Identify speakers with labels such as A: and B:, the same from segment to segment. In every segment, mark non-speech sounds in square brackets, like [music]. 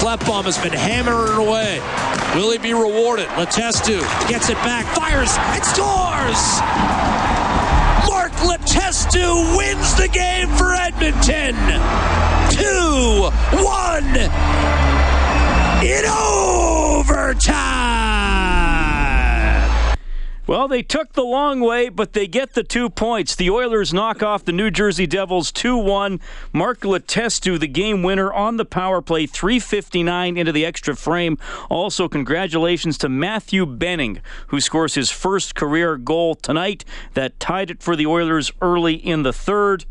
A: Klefbom has been hammering away. Will he be rewarded? Letestu gets it back, fires, and scores! Mark Letestu wins the game for Edmonton! 2 1 in overtime!
B: Well, they took the long way, but they get the two points. The Oilers knock off the New Jersey Devils 2 1. Mark Letestu, the game winner on the power play, 359 into the extra frame. Also, congratulations to Matthew Benning, who scores his first career goal tonight. That tied it for the Oilers early in the third.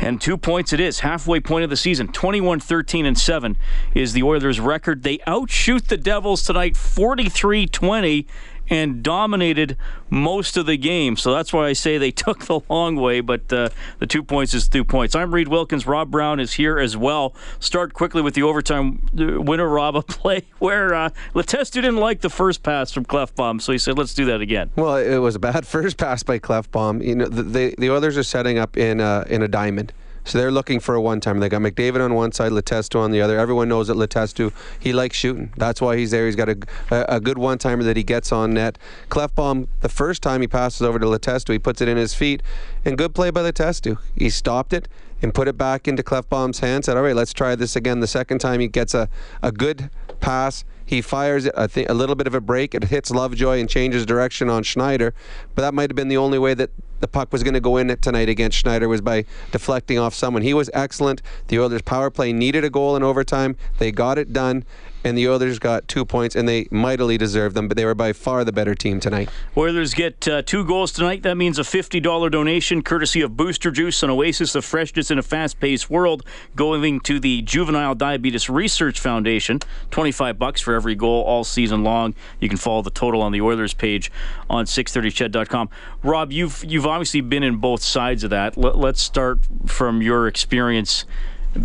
B: And two points it is, halfway point of the season. 21 13 and 7 is the Oilers' record. They outshoot the Devils tonight 43 20 and dominated most of the game. So that's why I say they [laughs] took the long way, but uh, the two points is two points. I'm Reed Wilkins. Rob Brown is here as well. Start quickly with the overtime uh, winner, Rob, a [laughs] play where uh, Letestu didn't like the first pass from Klefbom, so he said, let's do that again.
C: Well, it was a bad [laughs] first pass by Klefbom. You know, the, the, the are setting up in a, in a diamond. So they're looking for a one time. They got McDavid on one side, Letestu on the other. Everyone knows that Letestu, he likes shooting. That's why he's there. He's got a, a, good one timer that he gets on net. Klefbom, the first time he passes over to Letestu, he puts it in his feet. And good play by Letestu. He stopped it and put it back into Klefbom's hands. Said, all right, let's try this again. The second time he gets a, a good pass. He fires I think, a little bit of a break. It hits Lovejoy and changes direction on Schneider. But that might have been the only way that the puck was going to go in tonight against Schneider was by deflecting off someone. He was excellent. The Oilers' power play needed a goal in overtime. They got it done and the Oilers got two points, and they mightily deserved them, but they were by far the better team tonight.
B: Oilers get uh, two goals tonight. That means a $50 donation courtesy of Booster Juice, an oasis of freshness in a fast paced world, going to the Juvenile Diabetes Research Foundation. 25 bucks for every goal all season long. You can follow the total on the Oilers page on 630ched.com. Rob, you've, you've obviously been in both sides of that. Let's start from your experience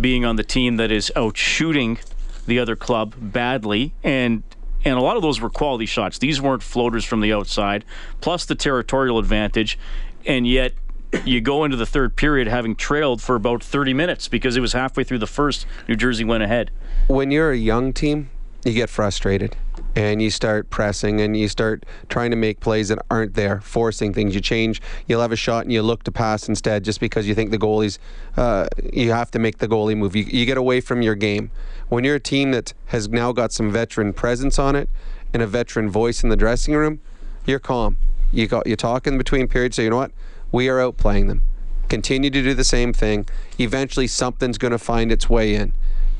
B: being on the team that is out shooting the other club badly, and and a lot of those were quality shots. These weren't floaters from the outside, plus the territorial advantage, and yet you go into the third period having trailed for about 30 minutes because it was halfway through the first. New Jersey went ahead.
C: When you're a young team, you get frustrated and you start pressing and you start trying to make plays that aren't there, forcing things. You change, you'll have a shot and you look to pass instead just because you think the goalie's, uh, you have to make the goalie move. You, you get away from your game. When you're a team that has now got some veteran presence on it and a veteran voice in the dressing room, you're calm. You got you talk in between periods. So you know what? We are outplaying them. Continue to do the same thing. Eventually, something's going to find its way in.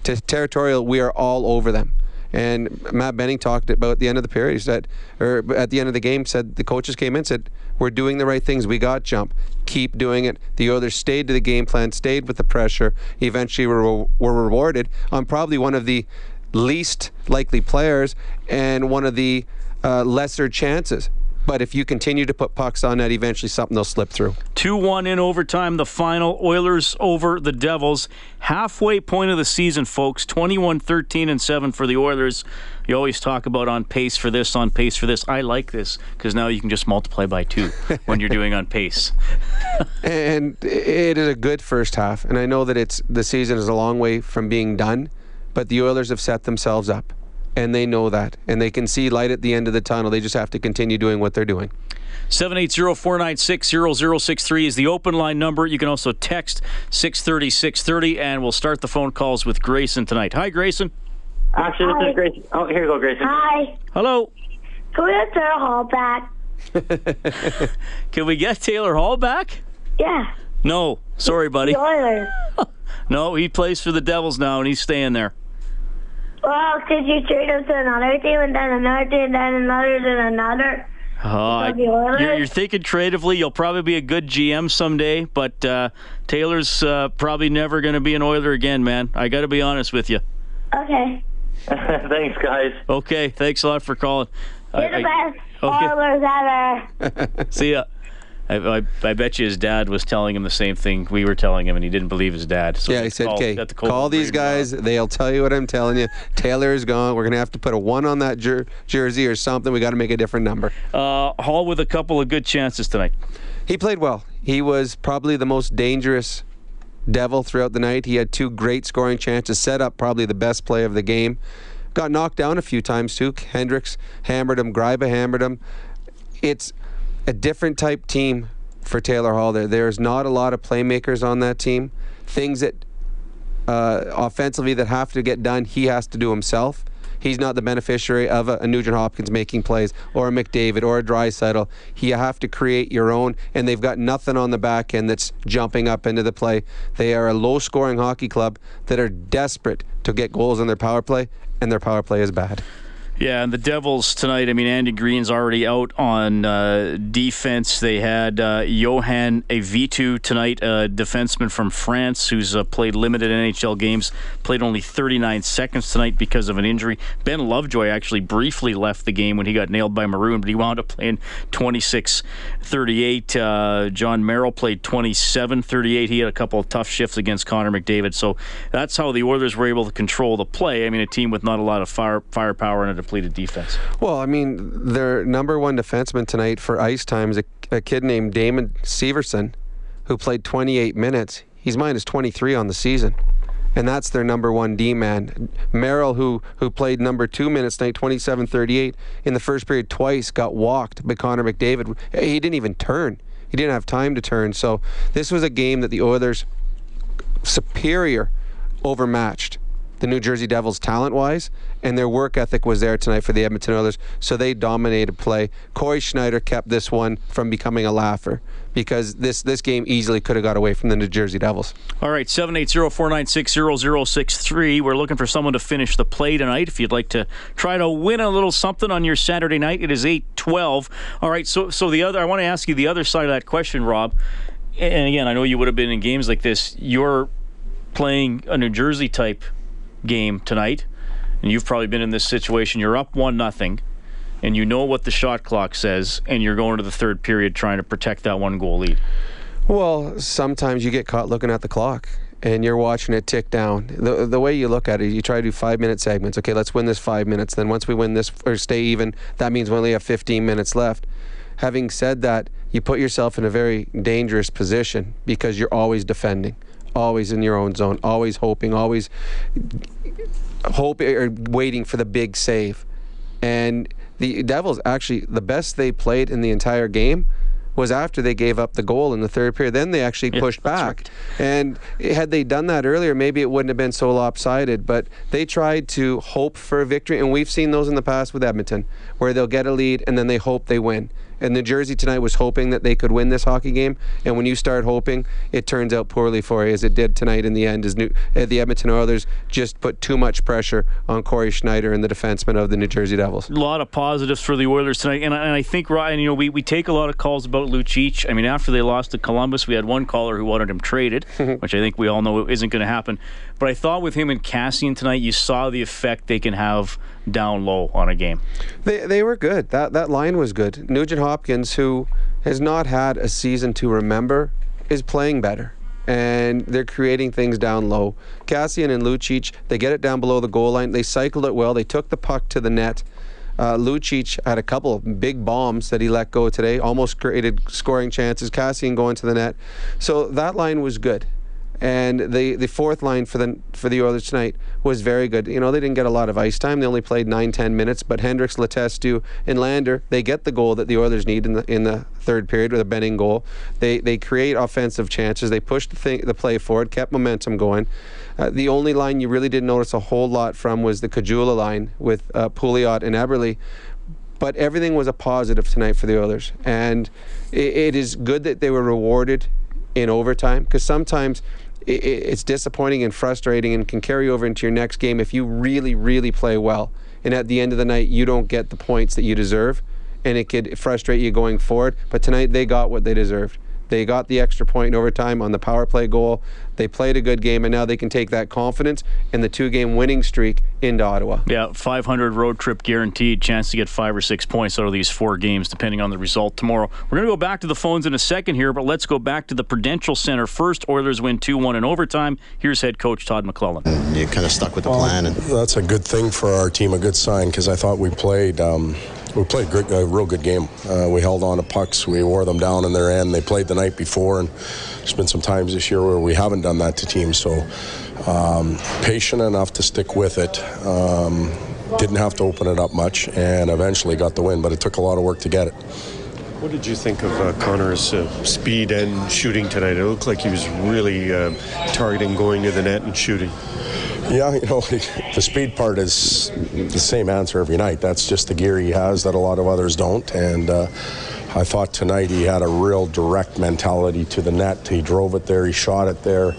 C: To territorial, we are all over them. And Matt Benning talked about at the end of the period. He said, or at the end of the game, said the coaches came in said, "We're doing the right things. We got jump. Keep doing it." The others stayed to the game plan, stayed with the pressure. Eventually, were were rewarded on probably one of the least likely players and one of the uh, lesser chances. But if you continue to put pucks on net, eventually something will slip through.
B: 2 1 in overtime, the final. Oilers over the Devils. Halfway point of the season, folks. 21 13 and 7 for the Oilers. You always talk about on pace for this, on pace for this. I like this because now you can just multiply by two [laughs] when you're doing on pace. [laughs]
C: and it is a good first half. And I know that it's the season is a long way from being done, but the Oilers have set themselves up and they know that and they can see light at the end of the tunnel. They just have to continue doing what they're doing.
B: 780-496-0063 is the open line number. You can also text 630 630 and we'll start the phone calls with grayson tonight. Hi grayson.
D: Actually this is grayson. Oh here you go grayson.
E: Hi.
B: hello.
E: Can we get Taylor Hall back? [laughs]
B: can we get taylor hall back?
E: Yeah.
B: no. Sorry buddy.
E: The Oilers. [laughs]
B: no he plays for the devils now and he's staying there
E: Well, could you trade him to another team and then another team, and then another, then another?
B: Uh,
E: the
B: you're, you're thinking creatively. You'll probably be a good GM someday, but uh, Taylor's uh, probably never going to be an Oiler again, man. I got to be honest with you.
E: Okay. [laughs]
D: thanks guys
B: Okay, thanks a lot for calling.
E: You're the
B: I-
E: best
B: okay.
E: Oilers ever. [laughs]
B: See ya. I, I, I bet you his dad was telling him the same thing we were telling him, and he didn't believe his dad. So
C: yeah,
B: he
C: said,
B: called-
C: "Okay,
B: got the
C: call, these guys. They'll tell you what I'm telling you. Taylor is gone. We're gonna have to put a one on that jer- jersey or something. We got to make a different number."
B: Uh, Hall with a couple of good chances tonight.
C: He played well. He was probably the most dangerous devil throughout the night. He had two great scoring chances, set up probably the best play of the game. Got knocked down a few times too. Hendricks hammered him, Gryba hammered him. It's a different type team for Taylor Hall there. There's not a lot of playmakers on that team. Things that uh, offensively that have to get done, he has to do himself. He's not the beneficiary of a, a Nugent Hopkins making plays or a McDavid or a Draisaitl. You have to create your own, and they've got nothing on the back end that's jumping up into the play. They are a low-scoring hockey club that are desperate to get goals in their power play, and their power play is bad.
B: Yeah, and the Devils tonight, I mean, Andy Greene's already out on uh, defense. They had uh, Yohann Auvitu tonight, a defenseman from France who's uh, played limited NHL games, played only 39 seconds tonight because of an injury. Ben Lovejoy actually briefly left the game when he got nailed by Maroon, but he wound up playing 26 38. Uh, Jon Merrill played 27 38. He had a couple of tough shifts against Connor McDavid. So that's how the Oilers were able to control the play. I mean, a team with not a lot of fire, firepower and a depleted defense.
C: Well, I mean, their number one defenseman tonight for ice time is a, a kid named Damon Severson, who played 28 minutes. He's minus 23 on the season. And that's their number one D man. Merrill, who who played number two minutes tonight, 27 38, in the first period twice, got walked by Connor McDavid. He didn't even turn. He didn't have time to turn. So this was a game that the Oilers superior overmatched the New Jersey Devils talent wise, and their work ethic was there tonight for the Edmonton Oilers. So they dominated play. Cory Schneider kept this one from becoming a laugher because this this game easily could have got away from the New Jersey Devils.
B: All right, 780-496-0063. We're looking for someone to finish the play tonight. If you'd like to try to win a little something on your Saturday night, it is 8-12. All right, so so the other I want to ask you the other side of that question, Rob. And again, I know you would have been in games like this. You're playing a New Jersey type game tonight, and you've probably been in this situation. You're up one nothing, and you know what the shot clock says, and you're going to the third period trying to protect that one goal lead.
C: Well, sometimes you get caught looking at the clock and you're watching it tick down. The the way you look at it, you try to do five minute segments. Okay, let's win this five minutes. Then once we win this or stay even, that means we only have 15 minutes left. Having said that, you put yourself in a very dangerous position because you're always defending always in your own zone, always hoping, always hoping or er, er, waiting for the big save. And the Devils actually the best they played in the entire game was after they gave up the goal in the third period. Then they actually
B: Yeah,
C: pushed back.
B: right.
C: And had they done that earlier, maybe it wouldn't have been so lopsided. But they tried to hope for a victory, and we've seen those in the past with Edmonton, where they'll get a lead and then they hope they win. And New Jersey tonight was hoping that they could win this hockey game. And when you start hoping, it turns out poorly for you, as it did tonight in the end. As New, uh, the Edmonton Oilers just put too much pressure on Cory Schneider and the defenseman of the New Jersey Devils.
B: A lot of positives for the Oilers tonight, and I, and I think Ryan, you know, we, we take a lot of calls about Lucic. I mean, after they lost to Columbus, we had one caller who wanted him traded, [laughs] which I think we all know isn't going to happen. But I thought with him and Kassian tonight, you saw the effect they can have down low on a game.
C: They they were good. That that line was good. Nugent Hopkins, who has not had a season to remember, is playing better. And they're creating things down low. Kassian and Lucic, they get it down below the goal line. They cycled it well. They took the puck to the net. Uh, Lucic had a couple of big bombs that he let go today, almost created scoring chances. Kassian going to the net. So that line was good. And the, the fourth line for the for the Oilers tonight was very good. You know, they didn't get a lot of ice time. They only played 9, 10 minutes. But Hendricks, Letestu, and Lander, they get the goal that the Oilers need in the in the third period with a Benning goal. They they create offensive chances. They pushed the, thing, the play forward, kept momentum going. Uh, the only line you really didn't notice a whole lot from was the Caggiula line with uh, Pouliot and Eberle but everything was a positive tonight for the Oilers, and it, it is good that they were rewarded in overtime because sometimes it's disappointing and frustrating and can carry over into your next game if you really, really play well, and at the end of the night you don't get the points that you deserve, and it could frustrate you going forward. But tonight they got what they deserved. They got the extra point in overtime on the power play goal. They played a good game, and now they can take that confidence and the two-game winning streak into Ottawa.
B: Yeah, 500 road trip guaranteed. Chance to get five or six points out of these four games, depending on the result tomorrow. We're going to go back to the phones in a second here, but let's go back to the Prudential Center first. Oilers win 2 1 in overtime. Here's head coach Todd McLellan.
F: you kind of stuck with the plan. And
G: That's a good thing for our team, a good sign, because I thought we played um,
F: we played great, a real good game. Uh, we held on to pucks. We wore them down in their end. They played the night before, and there's been some times this year where we haven't done that to teams. So um, patient enough to stick with it. Um, didn't have to open it up much, and eventually got the win. But it took a lot of work to get it.
G: What did you think of uh, Connor's uh, speed and shooting tonight? It looked like he was really uh, targeting going to the net and shooting.
F: Yeah, you know, the speed part is the same answer every night. That's just the gear he has that a lot of others don't. And uh, I thought tonight he had a real direct mentality to the net. He drove it there, he shot it there.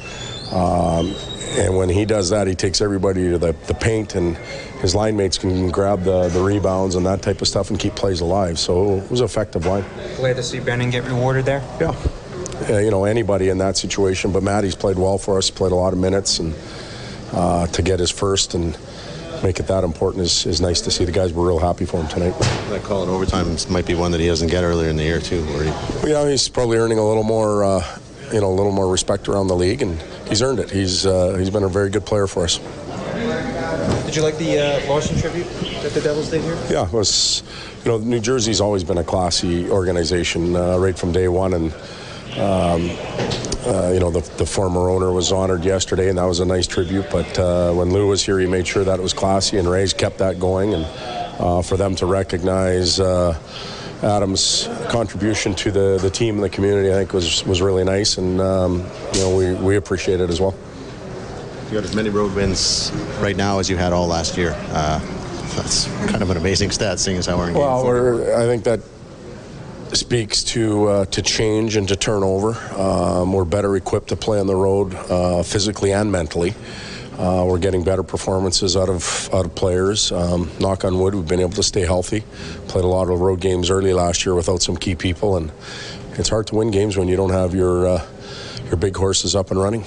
F: Um, and when he does that, he takes everybody to the, the paint, and his line mates can grab the, the rebounds and that type of stuff and keep plays alive. So it was an effective line.
H: Glad to see Benning get rewarded there.
F: Yeah. yeah. You know, anybody in that situation, but Maddie's played well for us, played a lot of minutes, and uh, to get his first and make it that important is, is nice to see. The guys were real happy for him tonight. [laughs]
I: That call in overtime might be one that he doesn't get earlier in the year, too. Or he...
F: well, yeah, he's probably earning a little more. Uh, you know, a little more respect around the league, and he's earned it. He's uh, he's been a very good player for us.
H: Did you like the uh, Larson tribute that the Devils did here?
F: Yeah, it was. You know, New Jersey's always been a classy organization uh, right from day one, and um, uh, you know the, the, former owner was honored yesterday, and that was a nice tribute. But uh, when Lou was here, he made sure that it was classy, and Ray's kept that going, and uh, for them to recognize. Uh, Adam's contribution to the, the team and the community, I think, was was really nice, and um, you know we, we appreciate it as well.
I: You got as many road wins right now as you had all last year. Uh, that's kind of an amazing stat, seeing as how we're in
F: well, we're, I think that speaks to uh, to change and to turnover. Um, we're better equipped to play on the road, uh, physically and mentally. Uh, we're getting better performances out of out of players. Um, knock on wood, we've been able to stay healthy. Played a lot of road games early last year without some key people, and it's hard to win games when you don't have your uh, your big horses up and running.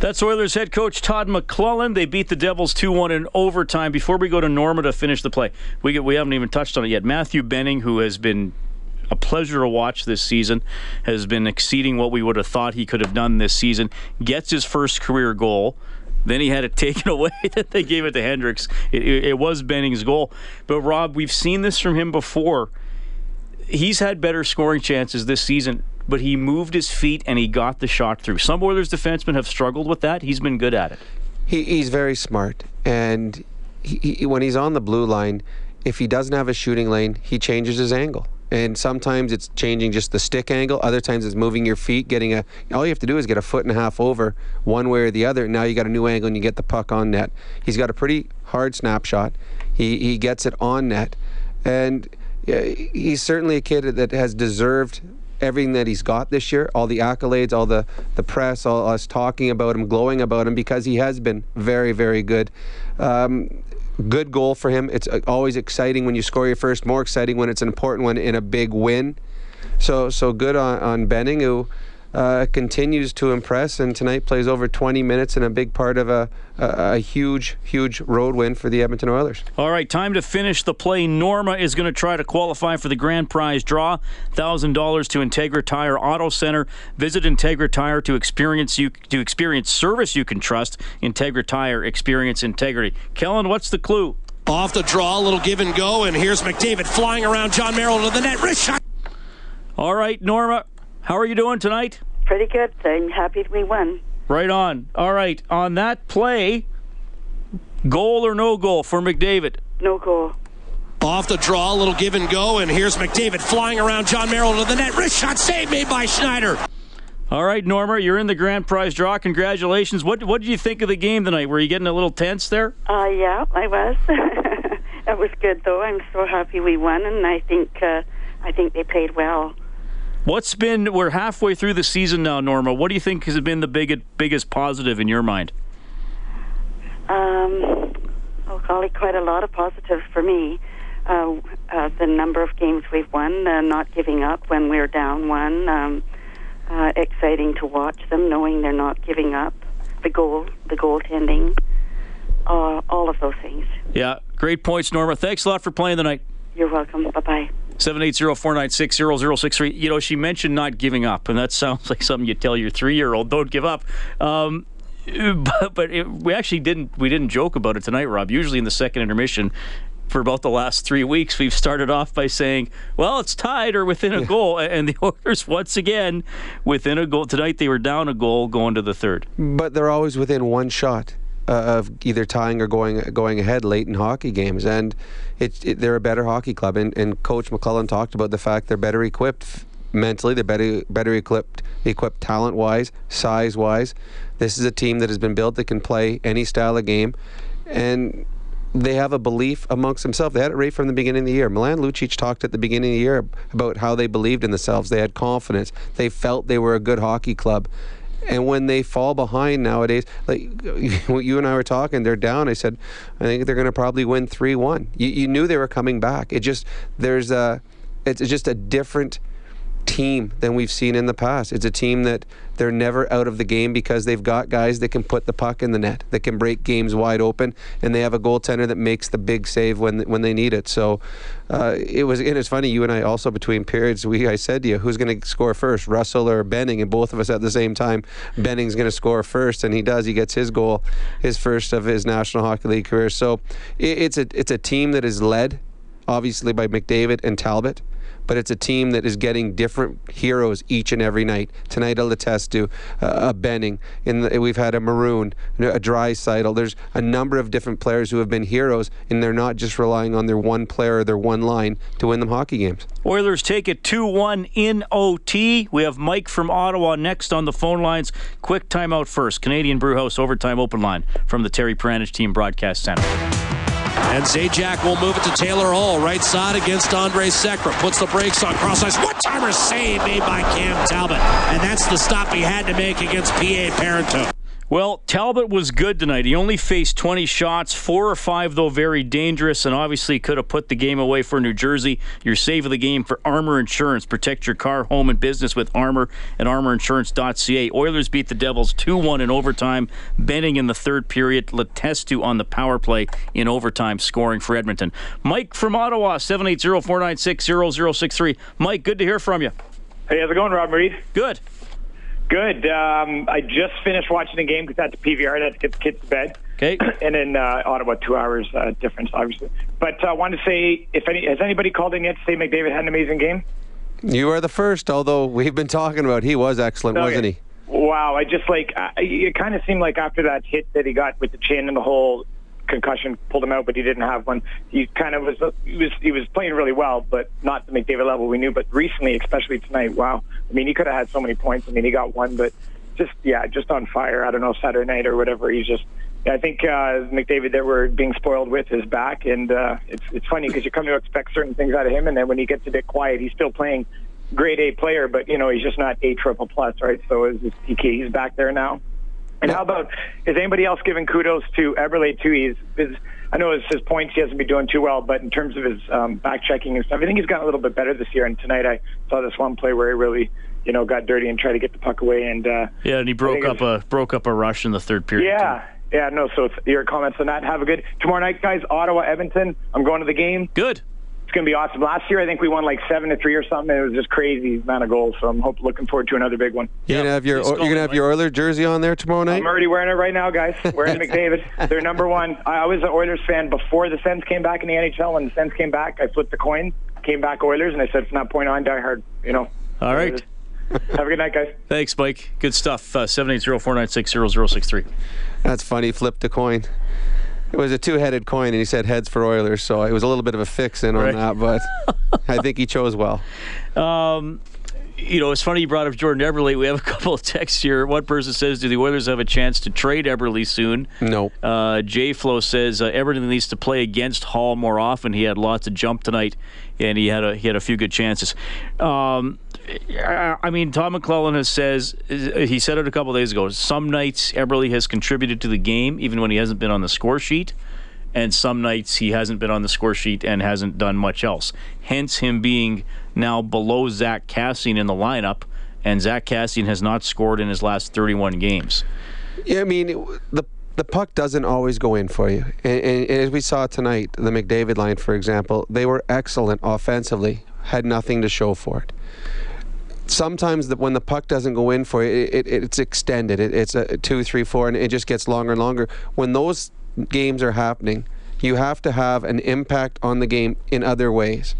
B: That's Oilers head coach Todd McLellan. They beat the Devils 2 1 in overtime. Before we go to Norma to finish the play, we, we haven't even touched on it yet. Matthew Benning, who has been a pleasure to watch this season, has been exceeding what we would have thought he could have done this season, gets his first career goal. Then he had it [laughs] taken away [laughs] that they gave it to Hendricks. It, it, it was Benning's goal. But, Rob, we've seen this from him before. He's had better scoring chances this season but he moved his feet and he got the shot through. Some Oilers defensemen have struggled with that. He's been good at it.
C: He, he's very smart, and he, he, when he's on the blue line, if he doesn't have a shooting lane, he changes his angle. And sometimes it's changing just the stick angle. Other times it's moving your feet, getting a. All you have to do is get a foot and a half over one way or the other. And Now you got a new angle and you get the puck on net. He's got a pretty hard snapshot. He he gets it on net, and he's certainly a kid that has deserved everything that he's got this year, all the accolades, all the, the press, all us talking about him, glowing about him, because he has been very, very good. Um, good goal for him. It's uh, always exciting when you score your first, more exciting when it's an important one in a big win. So, so good on, on Benning, who uh, continues to impress, and tonight plays over 20 minutes and a big part of a, a, a, huge, huge road win for the Edmonton Oilers.
B: All right, time to finish the play. Norma is going to try to qualify for the grand prize draw, thousand dollars to Integra Tire Auto Center. Visit Integra Tire to experience you to experience service you can trust. Integra Tire, experience integrity. Kellen, what's the clue?
A: Off the draw, a little give and go, and here's McDavid flying around Jon Merrill to the net. Wrist shot.
B: All right, Norma, how are you doing tonight?
J: Pretty good. I'm happy we won.
B: Right on. All right. On that play, goal or no goal for McDavid?
J: No goal.
A: Off the draw, a little give and go, and here's McDavid flying around Jon Merrill to the net. Wrist shot save made by Schneider.
B: All right, Norma, you're in the grand prize draw. Congratulations. What what did you think of the game tonight? Were you getting a little tense there?
J: Uh, yeah, I was. [laughs] it was good though. I'm so happy we won, and I think uh, I think they played well.
B: What's been? We're halfway through the season now, Norma. What do you think has been the biggest biggest positive in your mind?
J: Um, oh golly, quite a lot of positives for me. Uh, uh, the number of games we've won, uh, not giving up when we're down one. Um, uh, exciting to watch them, knowing they're not giving up. The goal, the goaltending, uh, all of those things.
B: Yeah, great points, Norma. Thanks a lot for playing tonight.
J: You're welcome. Bye bye.
B: 780-496-0063. You know, she mentioned not giving up, and that [laughs] sounds like something you tell your three-year-old, don't give up. Um, [laughs] but, but it, we actually didn't we didn't joke about it tonight, Rob. Usually in the second intermission, for about the last three weeks, we've started off by saying, well, it's tied or within a goal. And the [laughs] Oilers, once again, within a goal. Tonight, they were down a goal going to the third.
C: But they're always within one shot. Uh, of either tying or going going ahead late in hockey games, and it, it, they're a better hockey club. And, and Coach McLellan talked about the fact they're better equipped mentally, they're better better equipped equipped talent wise, size wise. This is a team that has been built that can play any style of game, and they have a belief amongst themselves. They had it right from the beginning of the year. Milan Lucic talked at the beginning of the year about how they believed in themselves. They had confidence. They felt they were a good hockey club. And when they fall behind nowadays, like [laughs] you and I were talking, they're down. I said, I think they're going to probably win three one. You, you knew they were coming back. It just there's a, it's just a different team than we've seen in the past. It's a team that they're never out of the game because they've got guys that can put the puck in the net, that can break games wide open, and they have a goaltender that makes the big save when when they need it. So uh, it was. And it's funny. You and I also between periods, we I said to you, who's going to score first, Russell or Benning? And both of us at the same time, Benning's going to score first, and he does. He gets his goal, his first of his National Hockey League career. So it, it's a it's a team that is led, obviously by McDavid and Talbot but it's a team that is getting different heroes each and every night. Tonight, a Letestu, uh, a Benning. In the, we've had a Maroon, a Draisaitl. There's a number of different players who have been heroes, and they're not just relying on their one player or their one line to win them hockey games.
B: Oilers take it 2 1 in OT. We have Mike from Ottawa next on the phone lines. Quick timeout first. Canadian Brewhouse Overtime Open Line from the Terry Paranych Team Broadcast Center.
A: And Zajac will move it to Taylor Hall, right side against Andre Sekera. Puts the brakes on cross ice. One timer save made by Cam Talbot. And that's the stop he had to make against PA Parenteau.
B: Well, Talbot was good tonight. He only faced 20 shots, four or five, though, very dangerous, and obviously could have put the game away for New Jersey. Your save of the game for Armor Insurance. Protect your car, home, and business with Armor at armorinsurance.ca. Oilers beat the Devils 2 1 in overtime. Benning in the third period. Letestu on the power play in overtime, scoring for Edmonton. Mike from Ottawa, 780 496 0063. Mike, good to hear from you.
K: Hey, how's it going, Rob Reed?
B: Good.
K: Good. Um, I just finished watching the game because I had to PVR. I had to get the kids to bed.
B: Okay. [clears throat]
K: and then uh, Ottawa, two hours uh, difference, obviously. But I uh, wanted to say, if any, has anybody called in yet to say McDavid had an amazing game?
C: You are the first, although we've been talking about he was excellent, okay. wasn't he?
K: Wow, I just like it. Kind of seemed like after that hit that he got with the chin and the whole concussion pulled him out, but he didn't have one. He kind of was he was he was playing really well, but not the McDavid level we knew. But recently, especially tonight, wow! I mean, he could have had so many points. I mean, he got one, but just yeah, just on fire. I don't know Saturday night or whatever. He's just. I think uh, McDavid that we're being spoiled with is back, and uh, it's it's funny because you come to expect certain things out of him, and then when he gets a bit quiet, he's still playing grade A player, but you know he's just not A triple plus, right? So is his PK he's back there now. And how about is anybody else giving kudos to Eberle too? He's, his, I know his, his points he hasn't been doing too well, but in terms of his um, back checking and stuff, I think he's gotten a little bit better this year. And tonight I saw this one play where he really, you know, got dirty and tried to get the puck away. And uh,
B: yeah, and he broke up a broke up a rush in the third period.
K: Yeah. Too. Yeah, no. So your comments on that. Have a good tomorrow night, guys. Ottawa, Edmonton. I'm going to the game.
B: Good
K: it's going to be awesome. Last year, I think we won like seven to three or something. It was just crazy amount of goals. So I'm hope, looking forward to another big one.
C: You're gonna have your you're gonna have your Oilers jersey on there tomorrow night.
K: I'm already wearing it right now, guys. [laughs] Wearing McDavid. They're number one. I was an Oilers fan before the Sens came back in the NHL. When the Sens came back, I flipped the coin, came back Oilers, and I said from that point on, die hard. You know.
B: All right.
K: Have a good night, guys.
B: Thanks, Mike. Good stuff. Uh, seven eight zero four nine six zero zero six three.
C: That's funny. Flipped the coin. It was a two-headed coin, and he said heads for Oilers, so it was a little bit of a fix-in on that, but I think he chose well. [laughs]
B: Um, you know, it's funny you brought up Jordan Eberle. We have a couple of texts here. One person says, "Do the Oilers have a chance to trade Eberle soon?"
C: No.
B: Uh, J Flow says uh, Everton needs to play against Hall more often. He had lots of jump tonight, and he had a he had a few good chances. Um, I mean, Tom McLellan has says he said it a couple days ago. Some nights Eberle has contributed to the game, even when he hasn't been on the score sheet, and some nights he hasn't been on the score sheet and hasn't done much else. Hence, him being now below Zack Kassian in the lineup, and Zack Kassian has not scored in his last 31 games.
C: Yeah, I mean the the puck doesn't always go in for you. And, and, and, as we saw tonight, the McDavid line, for example, they were excellent offensively, had nothing to show for it sometimes the, when the puck doesn't go in for you, it, it, it's extended. It, it's a two, three, four, and it just gets longer and longer. When those games are happening, You have to have an impact on the game in other ways.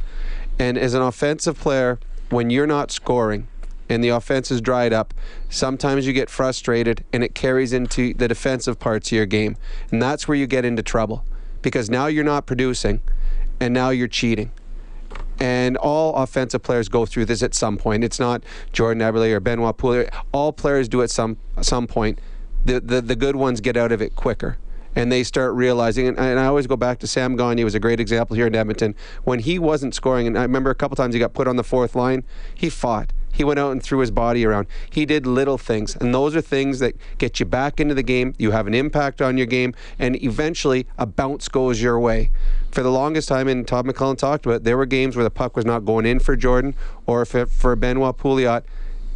C: And as an offensive player, when you're not scoring and the offense is dried up, sometimes you get frustrated and it carries into the defensive parts of your game. And that's where you get into trouble because now you're not producing and now you're cheating. And all offensive players go through this at some point. It's not Jordan Eberle or Benoit Pouliot. All players do at some some point. The, the the good ones get out of it quicker and they start realizing. And, and, I always go back to Sam Gagner was a great example here in Edmonton when he wasn't scoring. And I remember a couple times he got put on the fourth line. He fought. He went out and threw his body around. He did little things, and those are things that get you back into the game. You have an impact on your game, and eventually a bounce goes your way. For the longest time, and Todd McLellan talked about, it, there were games where the puck was not going in for Jordan or for Benoit Pouliot,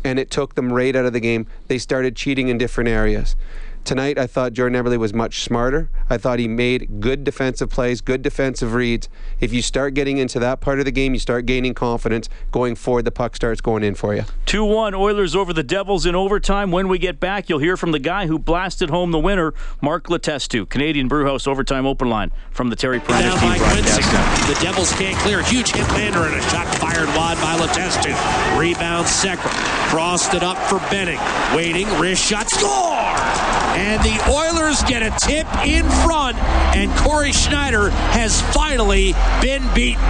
C: and it took them right out of the game. They started cheating in different areas. Tonight, I thought Jordan Eberle was much smarter. I thought he made good defensive plays, good defensive reads. If you start getting into that part of the game, you start gaining confidence. Going forward, the puck starts going in for you.
B: 2 1 Oilers over the Devils in overtime. When we get back, you'll hear from the guy who blasted home the winner, Mark Letestu. Canadian Brewhouse Overtime Open Line from the Terry Prentice
A: Down
B: team
A: by
B: broadcast.
A: The Devils can't clear. Huge hit lander and a shot fired wide by Letestu. Rebound Sekera. Crossed it up for Benning. Waiting. Wrist shot. Score! And the Oilers get a tip in front, and Cory Schneider has finally been beaten.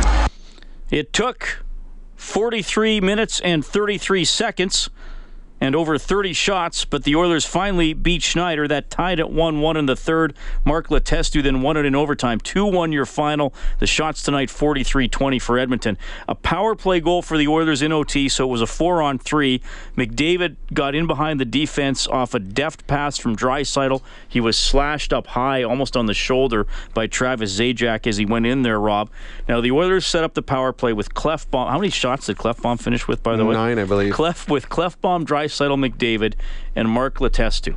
B: It took 43 minutes and 33 seconds and over 30 shots, but the Oilers finally beat Schneider. That tied at 1 1 in the third. Mark Letestu then won it in overtime. 2 1 your final. The shots tonight 43 20 for Edmonton. A power play goal for the Oilers in OT, so it was a 4 on 3. McDavid got in behind the defense off a deft pass from Draisaitl. He was slashed up high, almost on the shoulder, by Travis Zajac as he went in there, Rob. Now, the Oilers set up the power play with Klefbom. How many shots did Klefbom finish with, by the way?
C: Nine, I believe.
B: Clef with Klefbom, Draisaitl, McDavid, and Mark Letestu.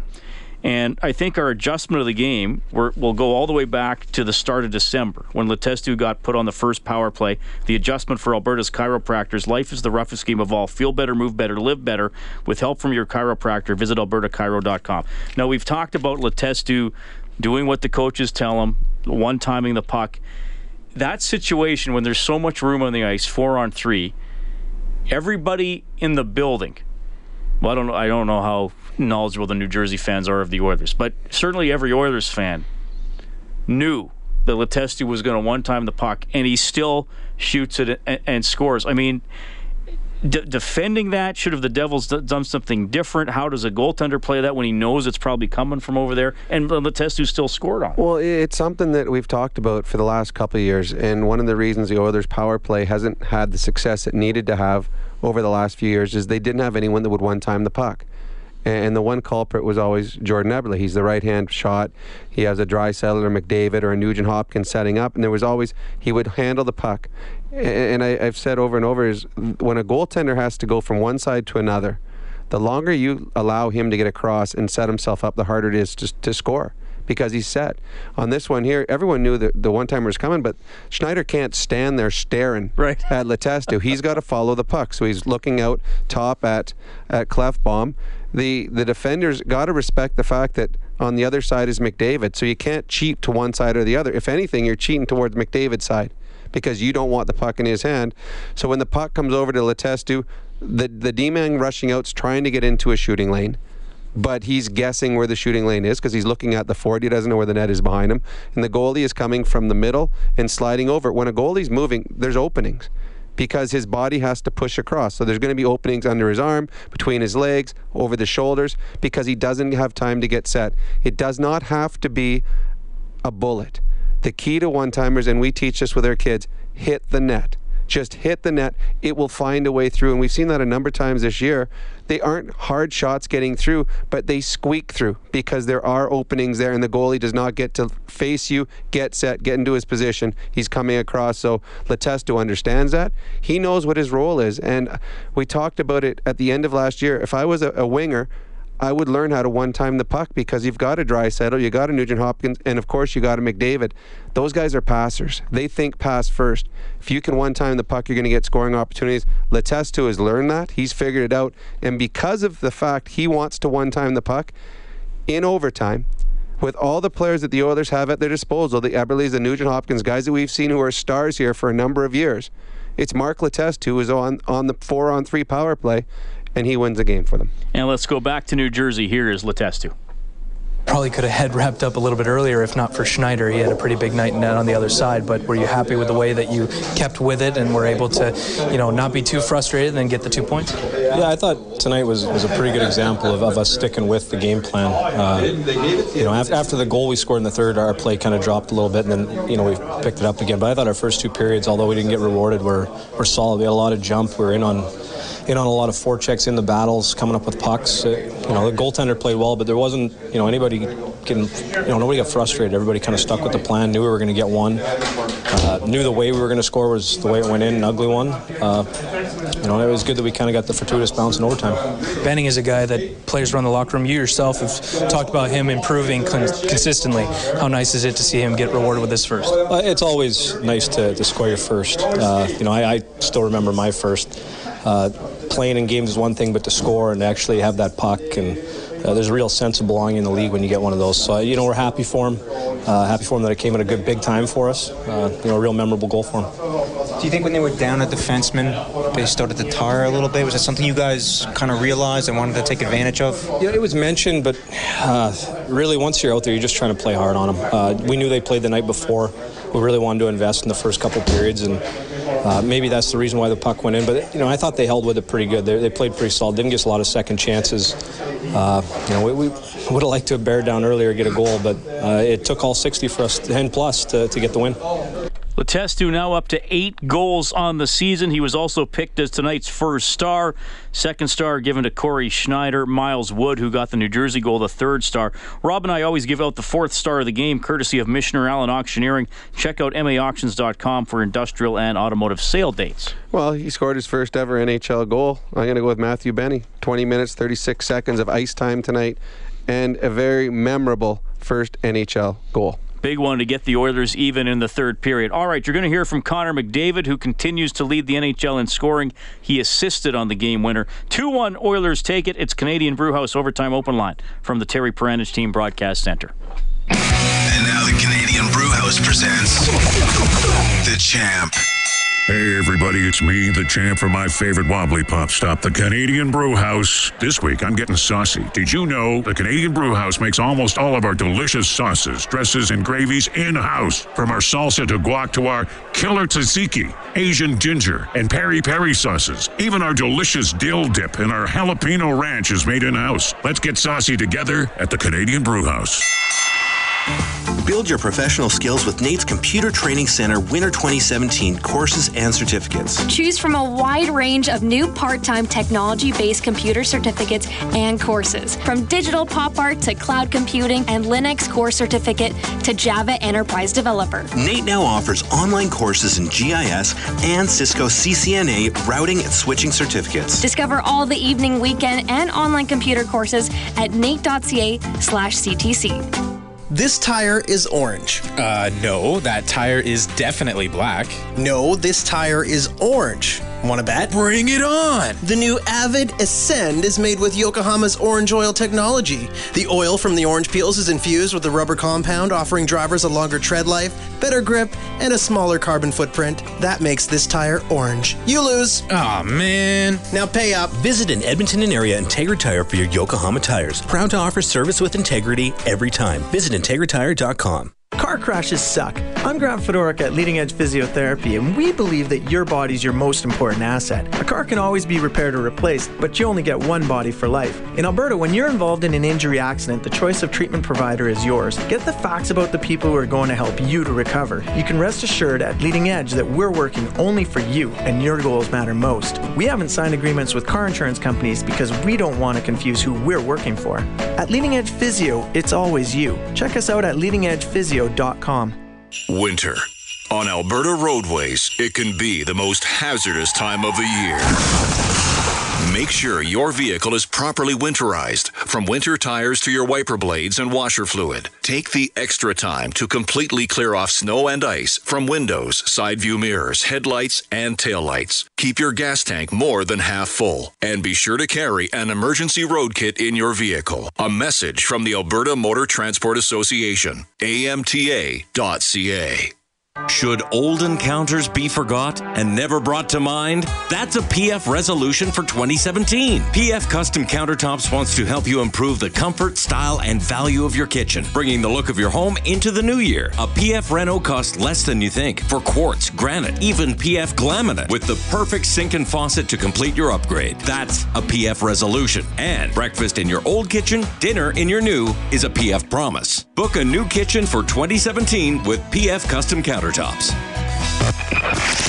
B: And I think our adjustment of the game will go all the way back to the start of December when Letestu got put on the first power play. The adjustment for Alberta's chiropractors life is the roughest game of all. Feel better, move better, live better. With help from your chiropractor, visit albertachiro.com. Now, we've talked about Letestu doing what the coaches tell him, one timing the puck. That situation when there's so much room on the ice, four on three, everybody in the building well, I don't know. I don't know how knowledgeable the New Jersey fans are of the Oilers, but certainly every Oilers fan knew that Letestu was going to one time the puck, and he still shoots it and, and scores. I mean, d- defending that should have the Devils d- done something different? How does a goaltender play that when he knows it's probably coming from over there? And Letestu still scored on.
C: Well, it's something that we've talked about for the last couple of years, and one of the reasons the Oilers' power play hasn't had the success it needed to have over the last few years is they didn't have anyone that would one time the puck. And the one culprit was always Jordan Eberle. He's the right hand shot. He has a Draisaitl or McDavid or a Nugent Hopkins setting up, and there was always he would handle the puck. And I, I've said over and over is when a goaltender has to go from one side to another, the longer you allow him to get across and set himself up, the harder it is to, to score because he's set. On this one here, everyone knew that the one timer was coming, but Schneider can't stand there staring
B: right.
C: at Letestu. he's got to follow the puck, so he's looking out top at at Klefbom. The the defenders got to respect the fact that on the other side is McDavid, so you can't cheat to one side or the other. If anything, you're cheating towards McDavid's side because you don't want the puck in his hand. So when the puck comes over to Letestu, the the D-man rushing out's trying to get into a shooting lane but he's guessing where the shooting lane is because he's looking at the fort. He doesn't know where the net is behind him. And the goalie is coming from the middle and sliding over. When a goalie's moving, there's openings because his body has to push across. So there's going to be openings under his arm, between his legs, over the shoulders because he doesn't have time to get set. It does not have to be a bullet. The key to one timers, and we teach this with our kids, hit the net just hit the net, it will find a way through. And we've seen that a number of times this year. They aren't hard shots getting through, but they squeak through because there are openings there, and the goalie does not get to face you, get set, get into his position. He's coming across. So Letestu understands that. He knows what his role is. And we talked about it at the end of last year. If I was a, a winger, I would learn how to one time the puck because you've got a Draisaitl, you got a Nugent Hopkins, and of course you got a McDavid. Those guys are passers. They think pass first. If you can one time the puck, you're going to get scoring opportunities. Letestu has learned that. He's figured it out. And because of the fact he wants to one time the puck, in overtime, with all the players that the Oilers have at their disposal, the Eberles, the Nugent Hopkins, guys that we've seen who are stars here for a number of years, it's Mark Letestu who is on, on the four on three power play, and he wins the game for them.
B: And let's go back to New Jersey. Here is Letestu.
L: Probably could have head wrapped up a little bit earlier if not for Schneider. He had a pretty big night net on the other side. But were you happy with the way that you kept with it and were able to, you know, not be too frustrated and then get the two points?
M: Yeah, I thought tonight was, was a pretty good example of, of us sticking with the game plan. Uh, you know, after, after the goal we scored in the third, our play kind of dropped a little bit, and then you know we picked it up again. But I thought our first two periods, although we didn't get rewarded, were were solid. We had a lot of jump. We were in on in on a lot of forechecks in the battles, coming up with pucks. Uh, you know, the goaltender played well, but there wasn't, you know, anybody getting, you know, nobody got frustrated. Everybody kind of stuck with the plan, knew we were going to get one, uh, knew the way we were going to score was the way it went in, an ugly one. Uh, you know, it was good that we kind of got the fortuitous bounce in overtime.
L: Benning is a guy that players around the locker room. You yourself have talked about him improving con- consistently. How nice is it to see him get rewarded with this first?
M: Uh, it's always nice to, to score your first. Uh, you know, I, I, still remember my first. Uh, playing in games is one thing, but to score and actually have that puck and uh, there's a real sense of belonging in the league when you get one of those. So, you know, we're happy for him. Uh, happy for him that it came at a good big time for us. Uh, you know, a real memorable goal for him.
H: Do you think when they were down at defenseman, they started to tire a little bit? Was that something you guys kind of realized and wanted to take advantage of?
M: Yeah, it was mentioned, but uh, really, once you're out there, you're just trying to play hard on them. Uh, we knew they played the night before. We really wanted to invest in the first couple periods, and uh, maybe that's the reason why the puck went in. But you know, I thought they held with it pretty good. They, they played pretty solid. Didn't get a lot of second chances. Uh, you know, we, we would have liked to have bared down earlier, get a goal, but uh, it took all 60 for us, 10 plus, to, to get the win.
B: Letestu now up to eight goals on the season. He was also picked as tonight's first star. Second star given to Cory Schneider. Miles Wood, who got the New Jersey goal, the third star. Rob and I always give out the fourth star of the game, courtesy of Michener Allen Auctioneering. Check out maauctions.com for industrial and automotive sale dates.
C: Well, he scored his first ever NHL goal. I'm going to go with Matthew Benning. 20 minutes, 36 seconds of ice time tonight, and a very memorable first NHL goal.
B: Big one to get the Oilers even in the third period. All right, you're going to hear from Connor McDavid, who continues to lead the NHL in scoring. He assisted on the game winner. 2 1 Oilers take it. It's Canadian Brewhouse Overtime Open Line from the Terry Paranych Team Broadcast Center.
N: And now the Canadian Brewhouse presents The Champ.
O: Hey everybody, it's me, the champ from my favorite wobbly pop stop, the Canadian Brew House. This week I'm getting saucy. Did you know the Canadian Brew House makes almost all of our delicious sauces, dresses, and gravies in-house? From our salsa to guac to our killer tzatziki, Asian ginger, and peri peri sauces. Even our delicious dill dip and our jalapeno ranch is made in-house. Let's get saucy together at the Canadian Brew House.
P: Build your professional skills with NAIT's Computer Training Center Winter 2017 courses and certificates.
Q: Choose from a wide range of new part time technology based computer certificates and courses. From digital pop art to cloud computing and Linux core certificate to Java Enterprise Developer.
P: Nate now offers online courses in GIS and Cisco CCNA routing and switching certificates.
Q: Discover all the evening, weekend, and online computer courses at nait.ca slash CTC.
R: This tire is orange.
S: Uh, no, that tire is definitely black.
R: No, this tire is orange. Want to bet?
S: Bring it on!
R: The new Avid Ascend is made with Yokohama's orange oil technology. The oil from the orange peels is infused with a rubber compound, offering drivers a longer tread life, better grip, and a smaller carbon footprint. That makes this tire orange. You lose.
S: Aw, oh, man.
R: Now pay up.
P: Visit an Edmonton and area Integra Tire for your Yokohama tires. Proud to offer service with integrity every time. Visit IntegraTire.com.
T: Car crashes suck. I'm Grant Fedoruk at Leading Edge Physiotherapy, and we believe that your body's your most important asset. A car can always be repaired or replaced, but you only get one body for life. In Alberta, when you're involved in an injury accident, the choice of treatment provider is yours. Get the facts about the people who are going to help you to recover. You can rest assured at Leading Edge that we're working only for you, and your goals matter most. We haven't signed agreements with car insurance companies because we don't want to confuse who we're working for. At Leading Edge Physio, it's always you. Check us out at
N: Winter. On Alberta roadways, it can be the most hazardous time of the year.
U: Make sure your vehicle is properly winterized, from winter tires to your wiper blades and washer fluid. Take the extra time to completely clear off snow and ice from windows, side view mirrors, headlights, and taillights. Keep your gas tank more than half full. And be sure to carry an emergency road kit in your vehicle. A message from the Alberta Motor Transport Association, amta.ca.
V: Should old encounters be forgot and never brought to mind? That's a PF resolution for 2017. PF Custom Countertops wants to help you improve the comfort, style, and value of your kitchen, bringing the look of your home into the new year. A PF Reno costs less than you think for quartz, granite, even PF laminate with the perfect sink and faucet to complete your upgrade. That's a PF resolution. And breakfast in your old kitchen, dinner in your new is a PF promise. Book a new kitchen for 2017 with PF Custom Countertops.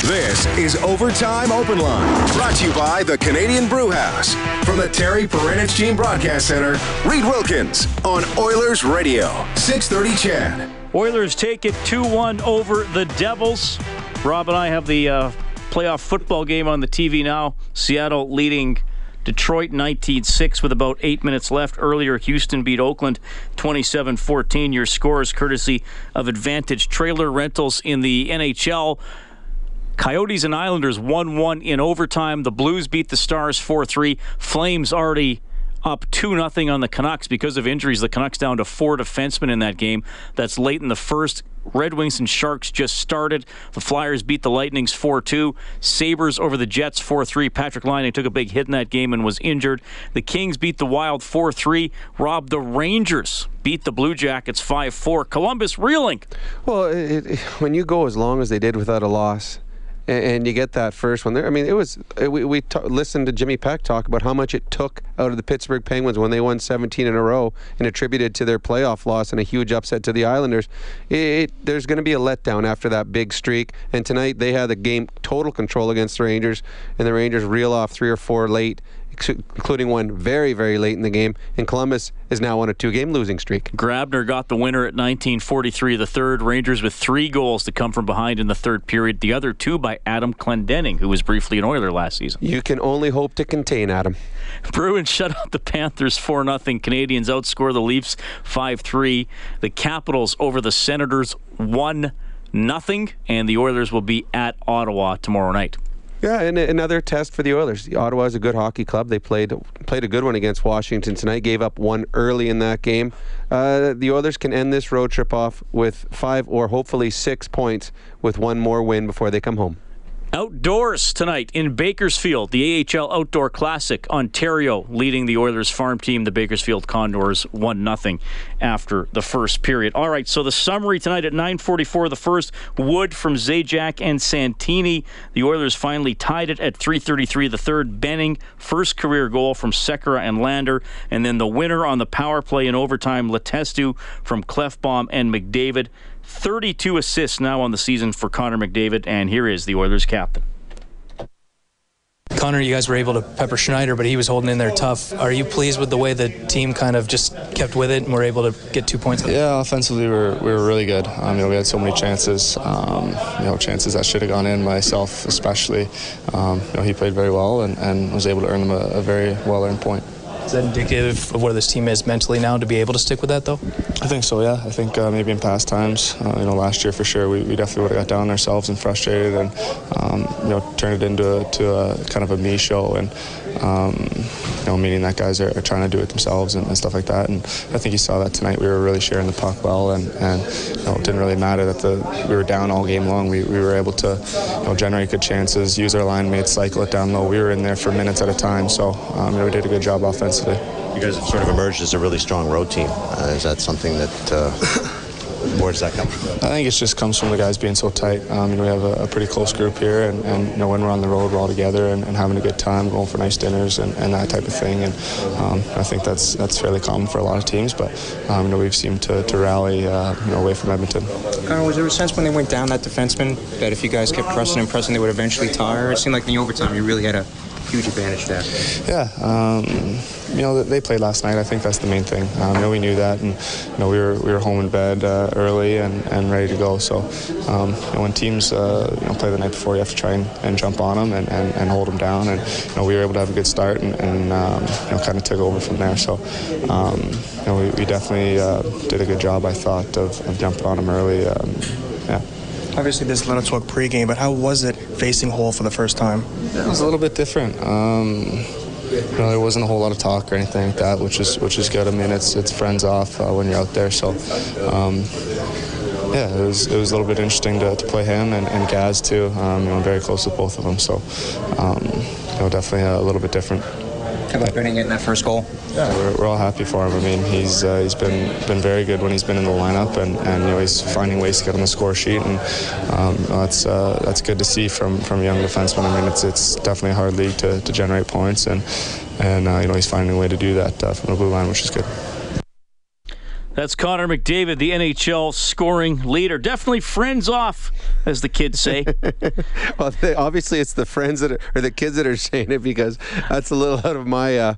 W: This is Overtime Open Line, brought to you by the Canadian Brew House. From the Terry Paranych Team Broadcast Center, Reid Wilkins on Oilers Radio, 630 CHED.
B: Oilers take it 2 1 over the Devils. Rob and I have the uh, playoff football game on the TV now. Seattle leading Detroit 19-6 with about eight minutes left. Earlier, Houston beat Oakland 27-14. Your scores courtesy of Advantage Trailer Rentals in the NHL. Coyotes and Islanders 1-1 in overtime. The Blues beat the Stars 4-3. Flames already up 2 0 on the Canucks because of injuries. The Canucks down to four defensemen in that game. That's late in the first. Red Wings and Sharks just started. The Flyers beat the Lightnings 4 2. Sabres over the Jets 4 3. Patrick Laine took a big hit in that game and was injured. The Kings beat the Wild 4 3. Rob, the Rangers beat the Blue Jackets 5 4. Columbus reeling.
C: Well, it, it, when you go as long as they did without a loss, and, and you get that first one there. I mean, it was we, we t- listened to Jimmy Peck talk about how much it took out of the Pittsburgh Penguins when they won 17 in a row and attributed to their playoff loss and a huge upset to the Islanders. It, there's going to be a letdown after that big streak, and tonight they had the game total control against the Rangers, and the Rangers reel off three or four late including one very, very late in the game. And Columbus is now on a two-game losing streak.
B: Grabner got the winner at 1943. The third Rangers with three goals to come from behind in the third period. The other two by Adam Clendenning, who was briefly an Oiler last season.
C: You can only hope to contain Adam.
B: Bruins [laughs] shut out the Panthers 4 0. Canadiens outscore the Leafs 5 3. The Capitals over the Senators 1 0. And the Oilers will be at Ottawa tomorrow night.
C: Yeah, and another test for the Oilers. Ottawa is a good hockey club. They played played a good one against Washington tonight. Gave up one early in that game. Uh, the Oilers can end this road trip off with five or hopefully six points with one more win before they come home.
B: Outdoors tonight in Bakersfield, the AHL Outdoor Classic. Ontario leading the Oilers farm team, the Bakersfield Condors, 1 nothing after the first period. All right, so the summary tonight at 9.44, the first, Wood from Zajac and Santini. The Oilers finally tied it at 3.33. The third, Benning, first career goal from Sekera and Lander. And then the winner on the power play in overtime, Letestu from Klefbom and McDavid. 32 assists now on the season for Connor McDavid, and here is the Oilers captain.
L: Connor, you guys were able to pepper Schneider, but he was holding in there tough. Are you pleased with the way the team kind of just kept with it and were able to get two points?
X: Yeah, offensively we were, we were really good. Um, you know, we had so many chances, um, you know, chances that should have gone in. Myself, especially, um, you know, he played very well and, and was able to earn them a, a very well-earned point.
L: Is that indicative of where this team is mentally now to be able to stick with that, though?
X: I think so. Yeah, I think uh, maybe in past times, uh, you know, last year for sure, we, we definitely would have got down ourselves and frustrated, and um, you know, turned it into a, to a kind of a me show, and um, you know, meaning that guys are, are, trying to do it themselves and, and, stuff like that. And I think you saw that tonight. We were really sharing the puck well, and, and you know, it didn't really matter that the we were down all game long. We, we were able to you know, generate good chances, use our line mates, cycle it down low. We were in there for minutes at a time, so um, you know, we did a good job offensively
I: you guys have sort of emerged as a really strong road team. Uh, is that something that uh, [laughs] where does that come from?
X: I think it just comes from the guys being so tight. Um, you know, we have a, a, pretty close group here, and, and, you know, when we're on the road, we're all together and, and having a good time, going for nice dinners and, and that type of thing. And um, I think that's that's fairly common for a lot of teams, but um, you know, we've seemed to, to rally uh, you know, away from Edmonton.
H: Connor, was there a sense when they went down that defenseman that if you guys kept pressing and pressing, they would eventually tire? It seemed like in the overtime you really had to
Y: huge advantage there.
X: Yeah, um, you know they played last night. I think that's the main thing. Um, you know we knew that, and you know we were we were home in bed uh, early and, and ready to go. So um, you know, when teams uh, you know play the night before, you have to try and, and jump on them and, and, and hold them down. And you know we were able to have a good start and, and um, you know kind of took over from there. So um, you know we, we definitely uh, did a good job, I thought, of, of jumping on them early.
Y: Obviously, lot of talk pregame, but how was it facing Hall for the first time?
X: It was a little bit different. Um, you know, there wasn't a whole lot of talk or anything like that, which is which is good. I mean, it's it's friends off uh, when you're out there. So, um, yeah, it was it was a little bit interesting to, to play him and, and Gaz too. Um, you know, I'm very close with both of them, so um, you know, definitely a little bit different.
Y: About Benning getting that first goal?
X: Yeah, we're, we're all happy for him. I mean, he's uh, he's been been very good when he's been in the lineup, and, and you know he's finding ways to get on the score sheet, and um, that's uh, that's good to see from from young defenseman. I mean, it's it's definitely a hard league to, to generate points, and and uh, you know he's finding a way to do that uh, from the blue line, which is good.
B: That's Connor McDavid, the NHL scoring leader. Definitely friends off, as the kids say. [laughs]
C: well, they, obviously it's the friends that are, or the kids that are saying it because that's a little out of my uh,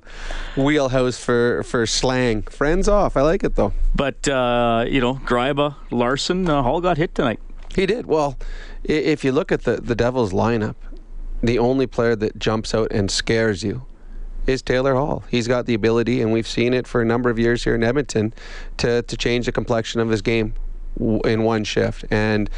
C: wheelhouse for for slang. Friends off. I like it though.
B: But uh, you know, Gryba, Larsson, uh, Hall got hit tonight.
C: He did. Well, if you look at the the Devils lineup, the only player that jumps out and scares you is Taylor Hall. He's got the ability, and we've seen it for a number of years here in Edmonton, to, to change the complexion of his game in one shift. And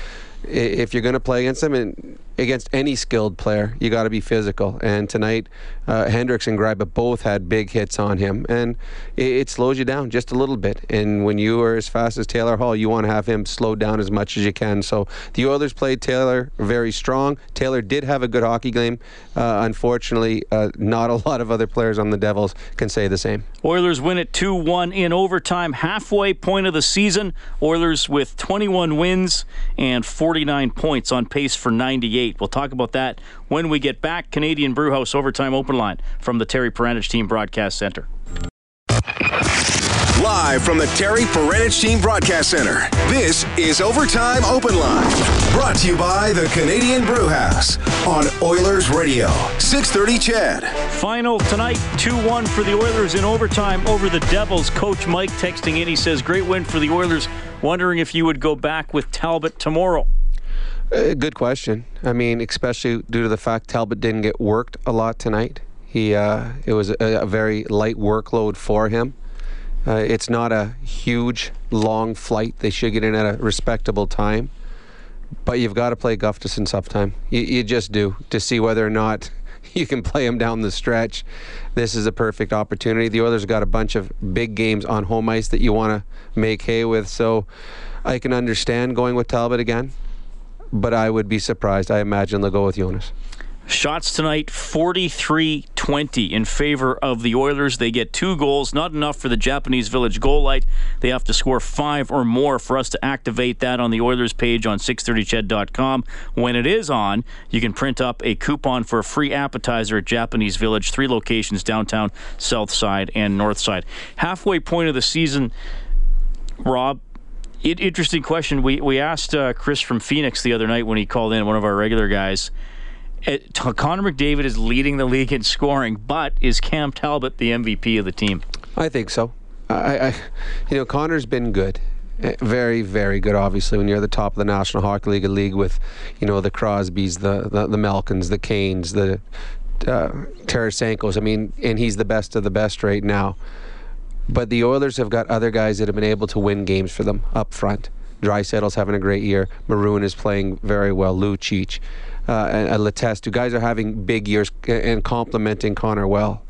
C: if you're going to play against him and against any skilled player, you got to be physical. And tonight, uh, Hendricks and Gryba both had big hits on him, and it, it, slows you down just a little bit. And when you are as fast as Taylor Hall, you want to have him slowed down as much as you can. So the Oilers played Taylor very strong. Taylor did have a good hockey game. Uh, unfortunately, uh, not a [laughs] lot of other players on the Devils can say the same.
B: Oilers win it 2 1 in overtime, halfway point of the season. Oilers with 21 wins and 49 points on pace for 98. We'll talk about that when we get back. Canadian Brewhouse Overtime Open Line from the Terry Paranych Team Broadcast Center.
W: Live from the Terry Paranych Team Broadcast Center, this is Overtime Open Line. Brought to you by the Canadian Brewhouse on Oilers Radio, 630 CHED.
B: Final tonight, 2-1 for the Oilers in overtime over the Devils. Coach Mike texting in, he says, great win for the Oilers. Wondering if you would go back with Talbot tomorrow.
C: Uh, good question. I mean, especially due to the fact Talbot didn't get worked a lot tonight. He uh, it was a, a, very light workload for him. Uh, it's not a huge long flight. They should get in at a respectable time, but you've got to play Gustavsson sometime. You, you just do to see whether or not [laughs] you can play him down the stretch. This is a perfect opportunity. The Oilers got a bunch of big games on home ice that you want to make hay with, so I can understand going with Talbot again but I would be surprised. I imagine they'll go with Jonas.
B: Shots tonight 43 20 in favor of the Oilers. They get two goals, not enough for the Japanese Village goal light. They have to score five or more for us to activate that on the Oilers page on 630ched.com. When it is on, you can print up a coupon for a free appetizer at Japanese Village, three locations downtown, south side, and north side. Halfway point of the season, Rob, it, interesting question. We we asked uh, Chris from Phoenix the other night when he called in, one of our regular guys. It, Connor McDavid is leading the league in scoring, but is Cam Talbot the MVP of the team?
C: I think so. I, I you know, Connor's been good eh, very, very good. Obviously, when you're at the top of the National Hockey League, a league with, you know, the Crosbys, the the, the Malkins, the Kanes, the uh, Tarasenko's. I mean, and he's the best of the best right now. But the Oilers have got other guys that have been able to win games for them up front. Draisaitl's having a great year. Maroon is playing very well. Lucic, uh, and, and Letestu. Guys are having big years and complementing Connor well.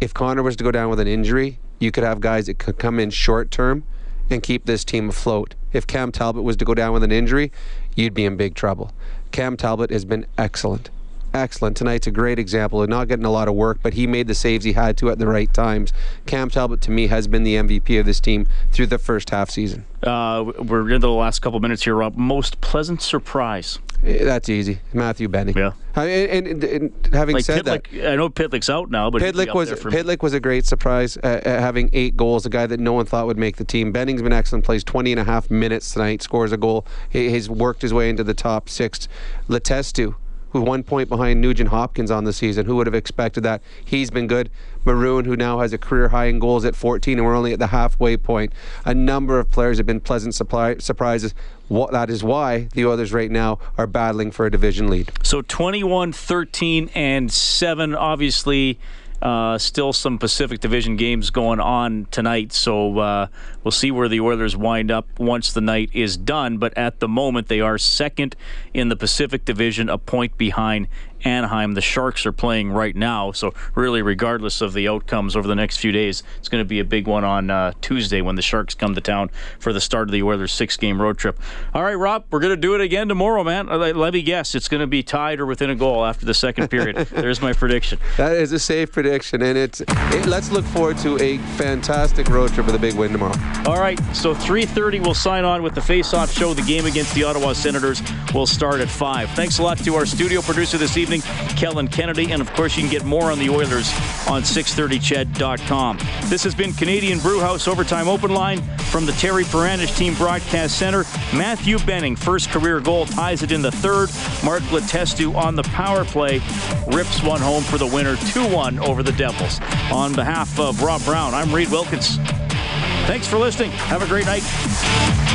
C: If Connor was to go down with an injury, you could have guys that could come in short term and keep this team afloat. If Cam Talbot was to go down with an injury, you'd be in big trouble. Cam Talbot has been excellent excellent. Tonight's a great example of not getting a lot of work, but he made the saves he had to at the right times. Cam Talbot, to me, has been the MVP of this team through the first half season.
B: Uh, we're into the last couple minutes here, Rob. Most pleasant surprise?
C: Eh, that's easy. Matthew Benning.
B: Yeah.
C: and, and, and, having
B: like
C: said
B: Pitlick,
C: that,
B: I know Pitlick's out now, but
C: Pitlick was Pitlick was a great surprise, uh, uh, having eight goals. A guy that no one thought would make the team. Benning's been excellent. Plays 20 and a half minutes tonight. Scores a goal. He, he's worked his way into the top six. Letestu who one point behind Nugent Hopkins on the season. Who would have expected that? He's been good. Maroon, who now has a career high in goals at 14, and we're only at the halfway point. A number of players have been pleasant supply- surprises. What, that is why the Oilers right now are battling for a division lead.
B: So 21, 13, and 7. Obviously, uh, still some Pacific Division games going on tonight, so uh, we'll see where the Oilers wind up once the night is done. But at the moment, they are second in the Pacific Division, a point behind Anaheim. The Sharks are playing right now, so really, regardless of the outcomes over the next few days, it's going to be a big one on uh, Tuesday when the Sharks come to town for the start of the Oilers' six-game road trip. All right, Rob, we're going to do it again tomorrow, man. Uh, Let me guess, it's going to be tied or within a goal after the second period. [laughs] There's my prediction.
C: That is a safe prediction, and it's it, let's look forward to a fantastic road trip with a big win tomorrow.
B: All right, so 3:30 we'll sign on with the face-off show. The game against the Ottawa Senators will start at five. Thanks a lot to our studio producer this evening, Kellen Kennedy, and of course you can get more on the Oilers on 630ched.com. This has been Canadian Brewhouse Overtime Open Line from the Terry Paranych Team Broadcast Center. Matthew Benning, first career goal, ties it in the third. Mark Letestu on the power play rips one home for the winner, 2-1 over the Devils. On behalf of Rob Brown, I'm Reid Wilkins. Thanks for listening. Have a great night.